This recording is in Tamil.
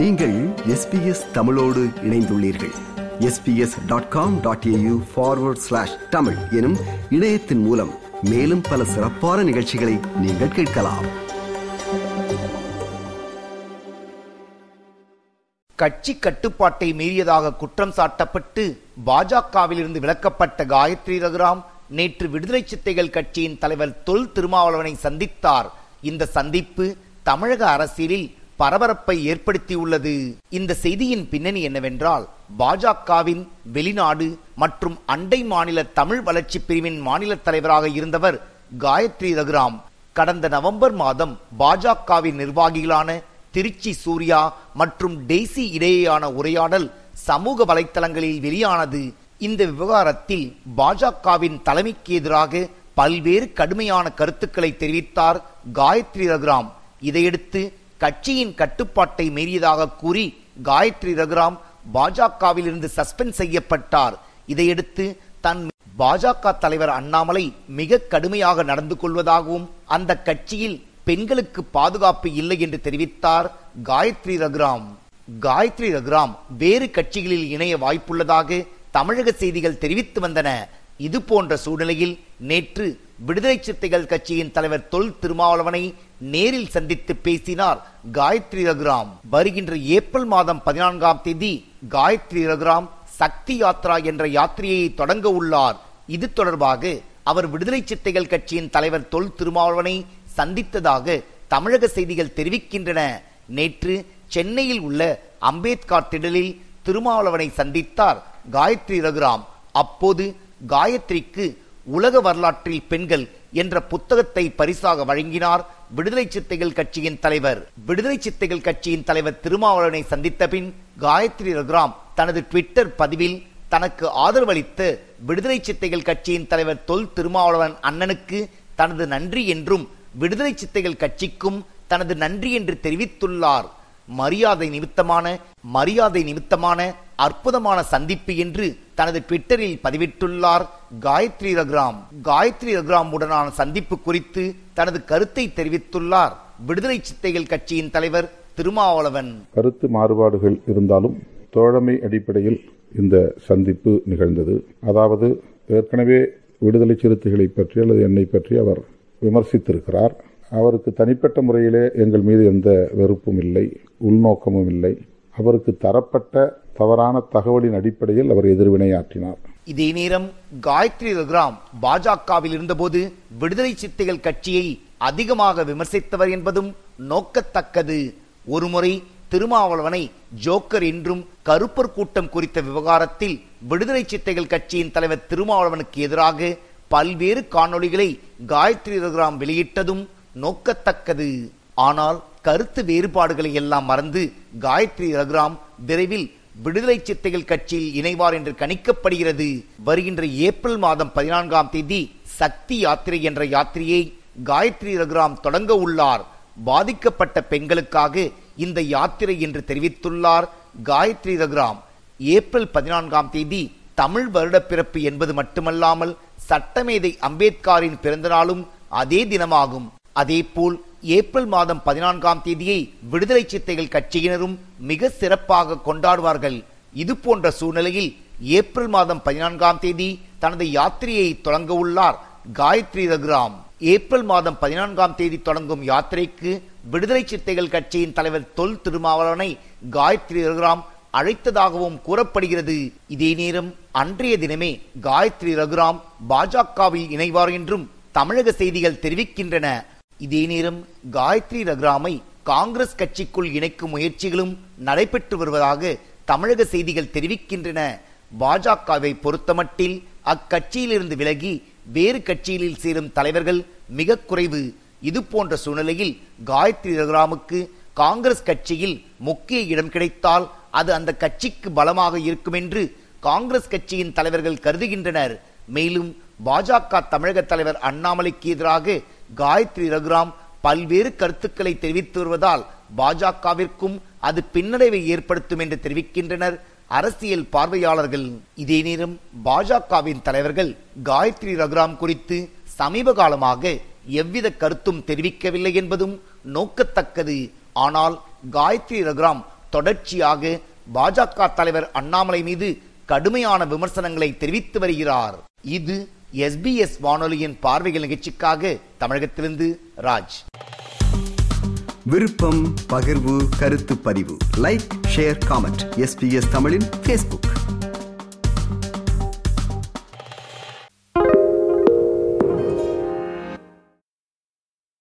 நீங்கள் எஸ்பிஎஸ் தமிழோடு இணைந்துள்ளீர்கள். SBS dot com dot AU forward slash Tamil எனும் இணையத்தின் மூலம் மேலும் பல சிறப்பான நிகழ்ச்சிகளை நீங்கள் கேட்கலாம். கட்சி கட்டுப்பாட்டை மீறியதாக குற்றம் சாட்டப்பட்டு பாஜகவிலிருந்து விலக்கப்பட்ட காயத்ரி ரகுராம் நேற்று விடுதலை சித்தைகள் கட்சியின் தலைவர் தொல் திருமாவளவனை சந்தித்தார். இந்த சந்திப்பு தமிழக அரசியலில் பரபரப்பை ஏற்படுத்தியுள்ளது. இந்த செய்தியின் பின்னணி என்னவென்றால் பாஜகவின் வெளிநாடு மற்றும் அண்டை மாநில தமிழ் வளர்ச்சி பிரிவின் மாநில தலைவராக இருந்தவர் காயத்ரி ரகுராம். கடந்த நவம்பர் மாதம் பாஜகவின் நிர்வாகிகளான திருச்சி சூர்யா மற்றும் டெய்சி இடையேயான உரையாடல் சமூக வலைத்தளங்களில் வெளியானது. இந்த விவகாரத்தில் பாஜகவின் தலைமைக்கு எதிராக பல்வேறு கடுமையான கருத்துக்களை தெரிவித்தார் காயத்ரி ரகுராம். இதையடுத்து கட்சியின் கட்டுப்பாட்டை மீறியதாக கூறி காயத்ரி ரகுராம் பாஜகவில் இருந்து சஸ்பெண்ட் செய்யப்பட்டார். இதையடுத்து தன் பாஜக தலைவர் அண்ணாமலை மிக கடுமையாக நடந்து கொள்வதாகவும் அந்த கட்சியில் பெண்களுக்கு பாதுகாப்பு இல்லை என்று தெரிவித்தார் காயத்ரி ரகுராம். காயத்ரி ரகுராம் வேறு கட்சிகளில் இணைய வாய்ப்புள்ளதாக தமிழக செய்திகள் தெரிவித்து வந்தன. இது போன்ற சூழ்நிலையில் நேற்று விடுதலை சிறுத்தைகள் கட்சியின் தலைவர் தொல் திருமாவளவனை நேரில் சந்தித்து பேசினார் காயத்ரி ரகுராம். வருகின்ற ஏப்ரல் மாதம் பதினான்காம் தேதி காயத்ரி ரகுராம் சக்தி யாத்ரா என்ற யாத்திரையை தொடங்க உள்ளார். இது தொடர்பாக அவர் விடுதலை சித்தைகள் கட்சியின் தலைவர் தொல் திருமாவளவனை சந்தித்ததாக தமிழக செய்திகள் தெரிவிக்கின்றன. நேற்று சென்னையில் உள்ள அம்பேத்கர் திடலில் திருமாவளவனை சந்தித்தார் காயத்ரி ரகுராம். அப்போது காயத்ரிக்கு உலக வரலாற்றில் பெண்கள் என்ற புத்தகத்தை பரிசாக வழங்கினார் விடுதலை சித்தைகள் கட்சியின் தலைவர். விடுதலை சித்தைகள் கட்சியின் தலைவர் திருமாவளவனை சந்தித்த பின் காயத்ரி ரகுராம் தனது ட்விட்டர் பதிவில் தனக்கு ஆதரவளித்து விடுதலை சித்தைகள் கட்சியின் தலைவர் தொல் திருமாவளவன் அண்ணனுக்கு தனது நன்றி என்றும் விடுதலை சித்தைகள் கட்சிக்கும் தனது நன்றி என்று தெரிவித்துள்ளார். மரியாதை நிமித்தமான மரியாதை நிமித்தமான அற்புதமான சந்திப்பு என்று தனது ட்விட்டரில் பதிவிட்டுள்ளார் காயத்ரி ரகுராம். காயத்ரி ரகுராம் உடனான சந்திப்பு குறித்து தனது கருத்தை தெரிவித்துள்ளார். விடுதலை சித்தைகள் கட்சியின் தலைவர் திருமாவளவன். கருத்து மாறுபாடுகள் இருந்தாலும் தோழமை அடிப்படையில் இந்த சந்திப்பு நிகழ்ந்தது. அதாவது ஏற்கனவே விடுதலை சிறுத்தைகளை பற்றி அல்லது என்னை பற்றி அவர் விமர்சித்திருக்கிறார். அவருக்கு தனிப்பட்ட முறையிலே எங்கள் மீது எந்த வெறுப்பும் இல்லை உள்நோக்கமும் இல்லை. அவருக்கு தரப்பட்ட தவறான தகவலின் அடிப்படையில் அவர் எதிர்வினையாற்றினார் இதே நேரம் காயத்ரி ரகுராம் பாஜகவில் இருந்தபோது விடுதலை சித்தைகள் கட்சியை அதிகமாக விமர்சித்தவர் என்பதும் நோக்கத்தக்கது. ஒருமுறை திருமாவளவனை ஜோக்கர் என்றும் கருப்பர் கூட்டம் குறித்த விவகாரத்தில் விடுதலை சித்தைகள் கட்சியின் தலைவர் திருமாவளவனுக்கு எதிராக பல்வேறு காணொளிகளை காயத்ரி ரகுராம் வெளியிட்டதும் நோக்கத்தக்கது. ஆனால் கருத்து வேறுபாடுகளை எல்லாம் மறந்து காயத்ரி ரகுராம் விரைவில் விடுதலை சித்தைகள் கட்சியில் இணைவார் என்று கணிக்கப்படுகிறது. வருகின்ற ஏப்ரல் மாதம் பதினான்காம் தேதி சக்தி யாத்திரை என்ற யாத்திரையை காயத்ரி ரகுராம் தொடங்க உள்ளார். பாதிக்கப்பட்ட பெண்களுக்காக இந்த யாத்திரை என்று தெரிவித்துள்ளார் காயத்ரி ரகுராம். ஏப்ரல் பதினான்காம் தேதி தமிழ் வருட பிறப்பு என்பது மட்டுமல்லாமல் சட்டமேதை அம்பேத்கரின் பிறந்த நாளும் அதே தினமாகும். அதேபோல் ஏப்ரல் மாதம் பதினான்காம் தேதியை விடுதலை சித்தைகள் கட்சியினரும் மிக சிறப்பாக கொண்டாடுவார்கள். இது போன்ற சூழ்நிலையில் ஏப்ரல் மாதம் பதினான்காம் தேதி தனது யாத்திரையை தொடங்க உள்ளார் காயத்ரி ரகுராம். ஏப்ரல் மாதம் பதினான்காம் தேதி தொடங்கும் யாத்திரைக்கு விடுதலை சித்தைகள் கட்சியின் தலைவர் தொல் திருமாவளவனை காயத்ரி ரகுராம் அழைத்ததாகவும் கூறப்படுகிறது. இதே நேரம் அன்றைய தினமே காயத்ரி ரகுராம் பாஜகவில் இணைவார் என்றும் தமிழக செய்திகள் தெரிவிக்கின்றன. இதே நேரம் காயத்ரி ரகுராமை காங்கிரஸ் கட்சிக்குள் இணைக்கும் முயற்சிகளும் நடைபெற்று வருவதாக தமிழக செய்திகள் தெரிவிக்கின்றன. பாஜகவை பொறுத்தமட்டில் அக்கட்சியிலிருந்து விலகி வேறு கட்சியில் சேரும் தலைவர்கள் மிக குறைவு. இது போன்ற சூழ்நிலையில் காயத்ரி ரகுராமுக்கு காங்கிரஸ் கட்சியில் முக்கிய இடம் கிடைத்தால் அது அந்த கட்சிக்கு பலமாக இருக்கும் என்று காங்கிரஸ் கட்சியின் தலைவர்கள் கருதுகின்றனர். மேலும் பாஜக தமிழக தலைவர் அண்ணாமலைக்கு எதிராக காயத்ரி ரகுராம் பல்வேறு கருத்துக்களை தெரிவித்து வருவதால் பாஜகவிற்கும் அது பின்னடைவை ஏற்படுத்தும் என்று தெரிவிக்கின்றனர். அரசியல் பார்வையாளர்கள் இதே நேரம் பாஜகவின் தலைவர்கள் காயத்ரி ரகுராம் குறித்து சமீப காலமாக எவ்வித கருத்தும் தெரிவிக்கவில்லை என்பதும் நோக்கத்தக்கது. ஆனால் காயத்ரி ரகுராம் தொடர்ச்சியாக பாஜக தலைவர் அண்ணாமலை மீது கடுமையான விமர்சனங்களை தெரிவித்து வருகிறார். இது எஸ்பிஎஸ் வானொலியின் பார்வைகள் நிகழ்ச்சிக்காக தமிழகத்திலிருந்து ராஜ். விருப்பம் பகிர்வு கருத்து பதிவு. லைக் ஷேர் காமெண்ட் எஸ்பிஎஸ் தமிழின் பேஸ்புக்